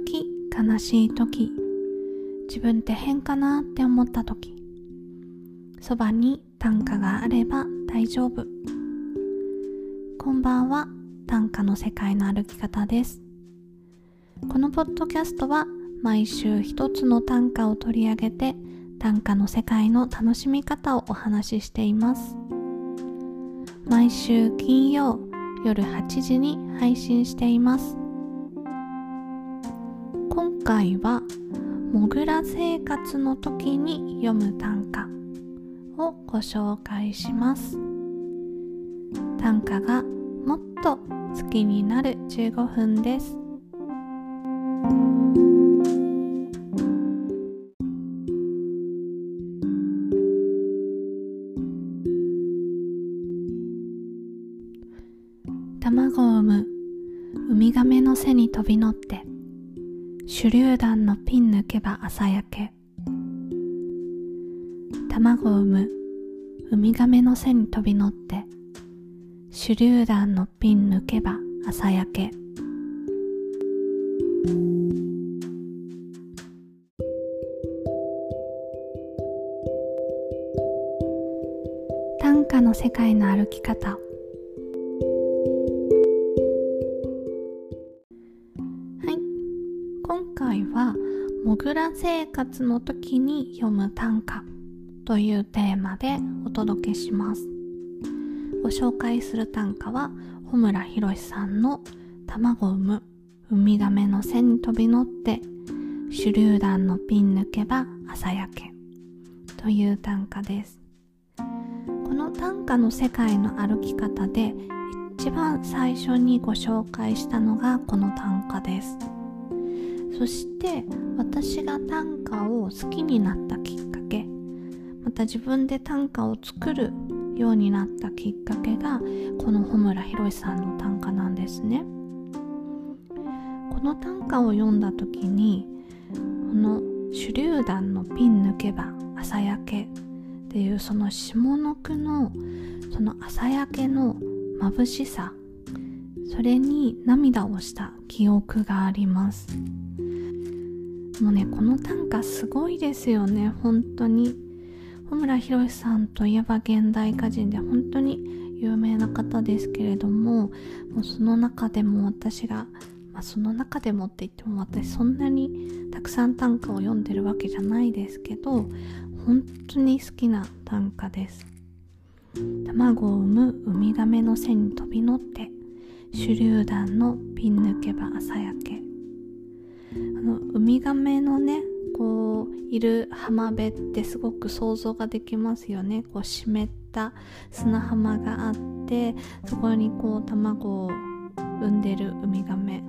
時悲しい時。自分って変かなって思った時。そばに短歌があれば大丈夫。こんばんは。短歌の世界の歩き方です。このポッドキャストは毎週一つの短歌を取り上げて短歌の世界の楽しみ方をお話ししています。毎週金曜夜8時に配信しています。今回はモグラ生活の時に読む短歌をご紹介します。短歌がもっと好きになる15分です。卵を産む。ウミガメの背に飛び乗って手榴弾のピン抜けば朝焼け。卵を産む。ウミガメの背に飛び乗って。手榴弾のピン抜けば朝焼け。短歌の世界の歩き方。モグラ生活の時に読む短歌というテーマでお届けします。ご紹介する短歌は穂村博さんの卵を産むウミガメの背に飛び乗って手榴弾のピン抜けば朝焼けという短歌です。この短歌の世界の歩き方で一番最初にご紹介したのがこの短歌です。そして私が短歌を好きになったきっかけまた自分で短歌を作るようになったきっかけがこの穂村博さんの短歌なんですね。この短歌を読んだ時にこの手榴弾のピン抜けば朝焼けっていうその下の句のその朝焼けの眩しさそれに涙をした記憶があります。もうねこの短歌すごいですよね。本当に。穂村博さんといえば現代歌人で本当に有名な方ですけれどももうその中でも私が、まあ、その中でもって言っても私そんなにたくさん短歌を読んでるわけじゃないですけど本当に好きな短歌です。卵を産むウミガメの背に飛び乗って手榴弾のピン抜けば朝焼け。あのウミガメのねこういる浜辺ってすごく想像ができますよね。こう湿った砂浜があってそこにこう卵を産んでるウミガメ。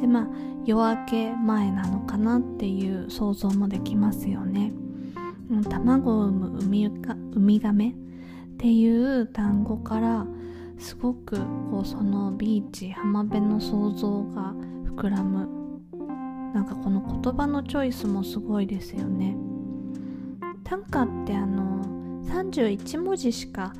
でまあ夜明け前なのかなっていう想像もできますよね。卵を産むウミウミガメっていう単語からすごくこうそのビーチ浜辺の想像が膨らむなんかこの言葉のチョイスもすごいですよね短歌ってあの31文字しか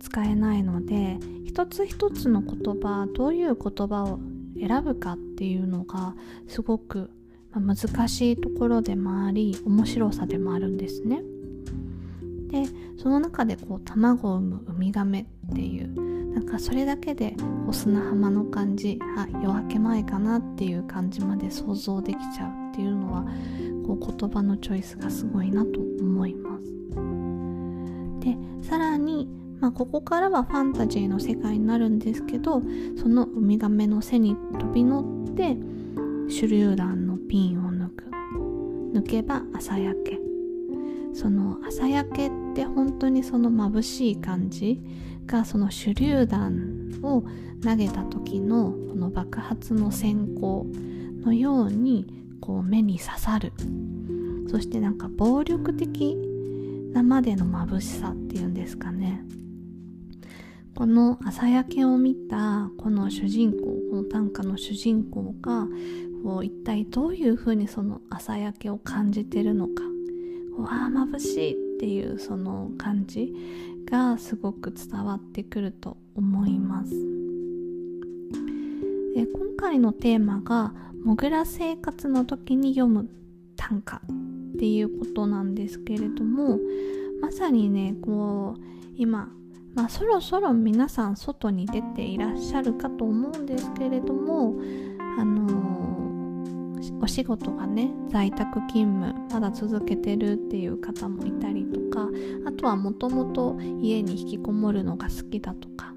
使えないので一つ一つの言葉どういう言葉を選ぶかっていうのがすごく難しいところでもあり面白さでもあるんですね。でその中でこう卵を産むウミガメっていうなんかそれだけでこう砂浜の感じあ夜明け前かなっていう感じまで想像できちゃうっていうのはこう言葉のチョイスがすごいなと思います。でさらに、まあ、ここからはファンタジーの世界になるんですけどそのウミガメの背に飛び乗って手榴弾のピンを抜く抜けば朝焼けその朝焼けって本当にその眩しい感じがその手榴弾を投げた時のこの爆発の閃光のようにこう目に刺さる。そしてなんか暴力的なまでの眩しさっていうんですかね。この朝焼けを見たこの主人公この短歌の主人公がこう一体どういうふうにその朝焼けを感じてるのか。わあ眩しいっていうその感じがすごく伝わってくると思います。で今回のテーマが「モグラ生活の時に読む短歌」っていうことなんですけれどもまさにねこう今まあ、そろそろ皆さん外に出ていらっしゃるかと思うんですけれども、あのー、お仕事がね在宅勤務まだ続けてるっていう方もいたりとかあとはもともと家に引きこもるのが好きだとか、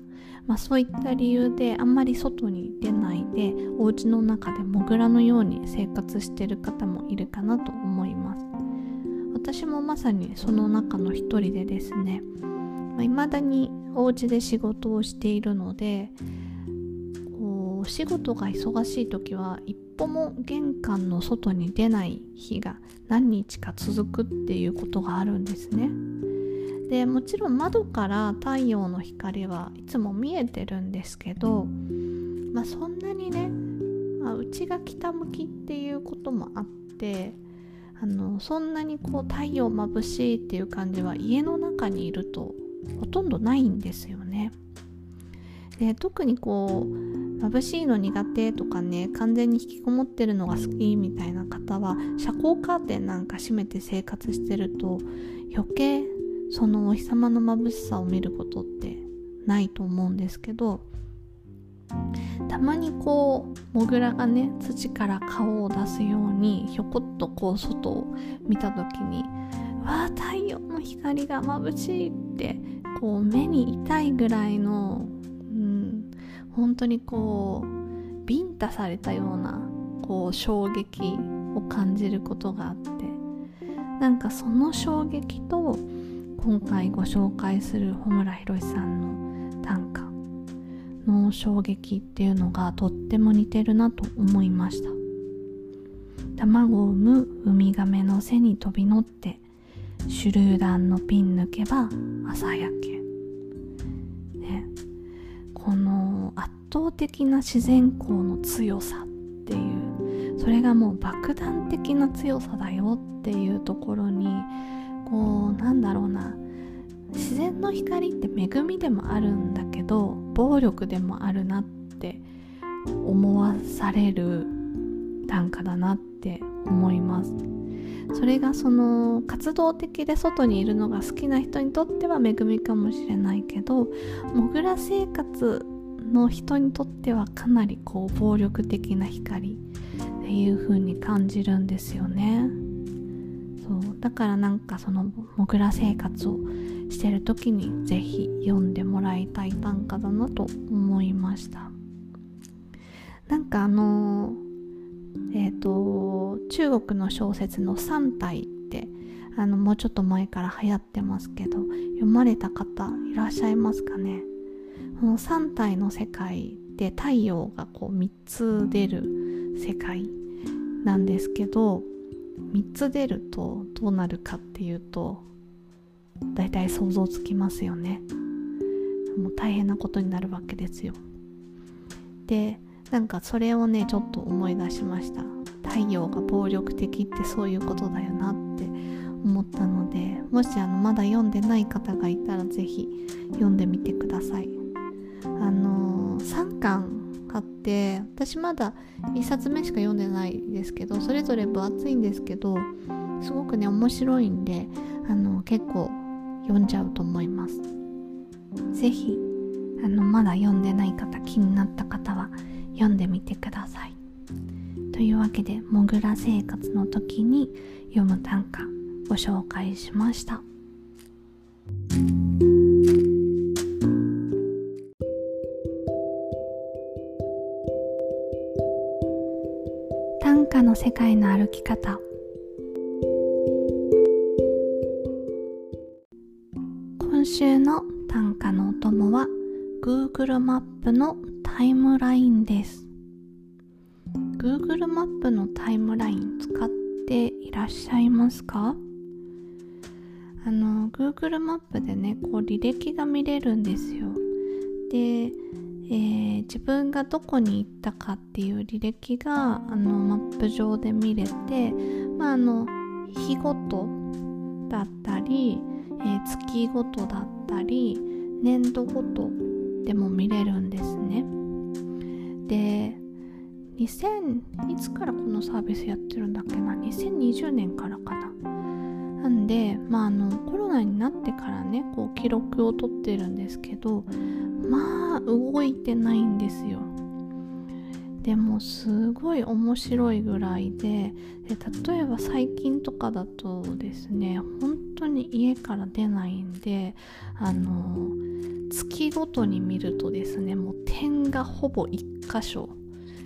まあ、そういった理由であんまり外に出ないでお家の中でモグラのように生活してる方もいるかなと思います。私もまさにその中の一人でですねいまだにお家で仕事をしているのでお仕事が忙しい時は一歩も玄関の外に出ない日が何日か続くっていうことがあるんですね。でもちろん窓から太陽の光はいつも見えてるんですけど、まあ、そんなにね、まあ、うちが北向きっていうこともあってあのそんなにこう太陽眩しいっていう感じは家の中にいるとほとんどないんですよね。で特にこう眩しいの苦手とかね完全に引きこもってるのが好きみたいな方は遮光カーテンなんか閉めて生活してると余計そのお日様の眩しさを見ることってないと思うんですけどたまにこうモグラがね土から顔を出すようにひょこっとこう外を見た時にわあ太陽の光が眩しいってこう目に痛いぐらいの、本当にこうビンタされたようなこう衝撃を感じることがあってなんかその衝撃と今回ご紹介する穂村博さんの短歌の衝撃っていうのがとっても似てるなと思いました。卵を産むウミガメの背に飛び乗って手榴弾のピン抜けば朝焼け、倒的な自然光の強さっていうそれがもう爆弾的な強さだよっていうところにこうなんだろうな自然の光って恵みでもあるんだけど暴力でもあるなって思わされる短歌だなって思います。それがその活動的で外にいるのが好きな人にとっては恵みかもしれないけどモグラ生活の人にとってはかなりこう暴力的な光っていう風に感じるんですよね。そう。だからなんかそのモグラ生活をしてる時に是非読んでもらいたい短歌だなと思いました。なんかあのーえーと、中国の小説の3体ってあのもうちょっと前から流行ってますけど読まれた方いらっしゃいますかね？この3体の世界で太陽がこう3つ出る世界なんですけど3つ出るとどうなるかっていうと大体想像つきますよね。もう大変なことになるわけですよ。でなんかそれをねちょっと思い出しました。太陽が暴力的ってそういうことだよなって思ったのでもしあのまだ読んでない方がいたら是非読んでみてください。あの、3巻あって私まだ1冊目しか読んでないですけどそれぞれ分厚いんですけどすごくね面白いんであの結構読んじゃうと思います。是非あのまだ読んでない方気になった方は読んでみてください。というわけでモグラ生活の時に読む短歌ご紹介しました。の世界の歩き方。今週の短歌のお供は Google マップのタイムラインです。Google マップのタイムライン使っていらっしゃいますか？あの Google マップでねこう履歴が見れるんですよ。で、えー、自分がどこに行ったかっていう履歴があのマップ上で見れて、まあ、あの日ごとだったり、えー、月ごとだったり年度ごとでも見れるんですね。で2000いつからこのサービスやってるんだっけな？2020年からかな。なんでまああのコロナになってからねこう記録を取ってるんですけどまあ動いてないんですよ。でもすごい面白いぐらいでで例えば最近とかだとですね本当に家から出ないんであの月ごとに見るとですねもう点がほぼ1箇所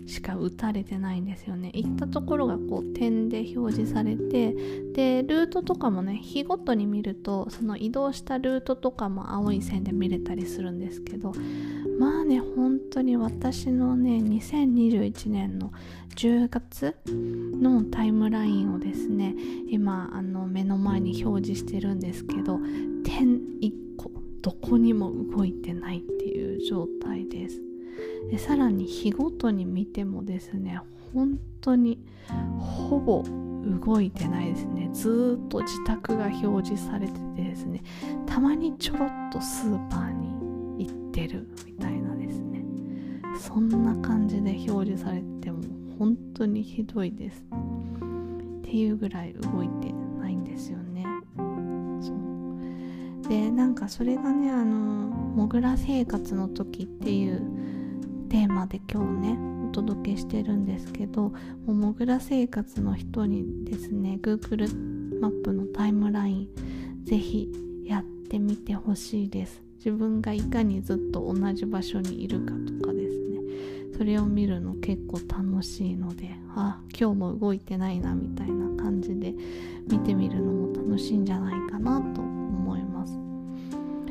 しか打たれてないんですよね。行ったところがこう点で表示されてでルートとかもね日ごとに見るとその移動したルートとかも青い線で見れたりするんですけどまあね本当に私のね2021年の10月のタイムラインをですね今あの目の前に表示してるんですけど点1個どこにも動いてないっていう状態です。でさらに日ごとに見てもですね本当にほぼ動いてないですね。ずっと自宅が表示されててですねたまにちょろっとスーパーに行ってるみたいなですね。そんな感じで表示されても本当にひどいです。っていうぐらい動いてないんですよね。そう。でなんかそれがねあのモグラ生活の時っていうテーマで今日ねお届けしてるんですけどもぐら生活の人にですね Google マップのタイムラインぜひやってみてほしいです。自分がいかにずっと同じ場所にいるかとかですね。それを見るの結構楽しいのであ今日も動いてないなみたいな感じで見てみるのも楽しいんじゃないかなと思います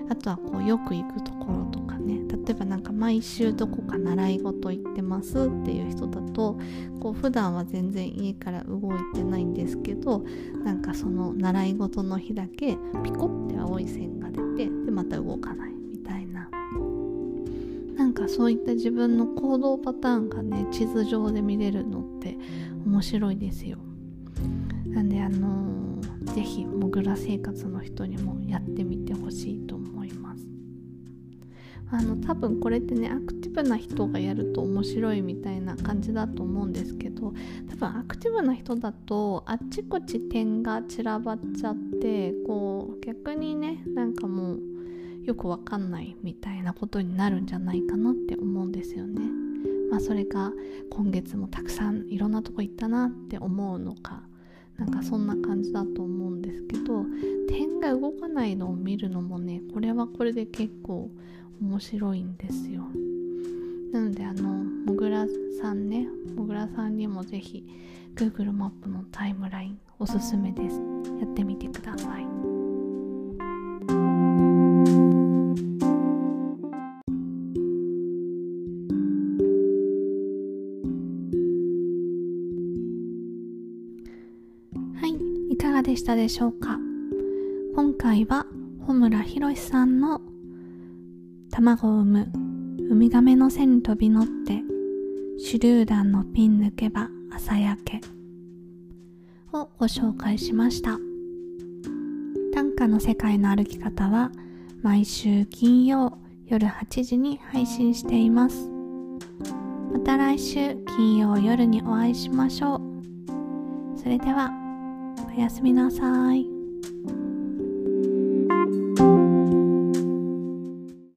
あとはこうよく行くところとかね。例えばなんか毎週どこか習い事行ってますっていう人だとこう普段は全然家から動いてないんですけどなんかその習い事の日だけピコって青い線が出てでまた動かないみたいな。なんかそういった自分の行動パターンがね地図上で見れるのって面白いですよ。なんであのー、ぜひモグラ生活の人にもやってみてほしいとあの多分これってねアクティブな人がやると面白いみたいな感じだと思うんですけど多分アクティブな人だとあっちこっち点が散らばっちゃってこう逆にねなんかもうよくわかんないみたいなことになるんじゃないかなって思うんですよね。まあそれが今月もたくさんいろんなとこ行ったなって思うのかなんかそんな感じだと思うんですけど点が動かないのを見るのもねこれはこれで結構面白いんですよ。なのであのもぐらさんねもぐらさんにもぜひ Google マップのタイムラインおすすめです。やってみてください。はいいかがでしたでしょうか？今回は穂村博さんの卵を産む。ウミガメの背に飛び乗って手榴弾のピン抜けば朝焼け。をご紹介しました。短歌の世界の歩き方は毎週金曜夜8時に配信しています。また来週金曜夜にお会いしましょう。それではおやすみなさい。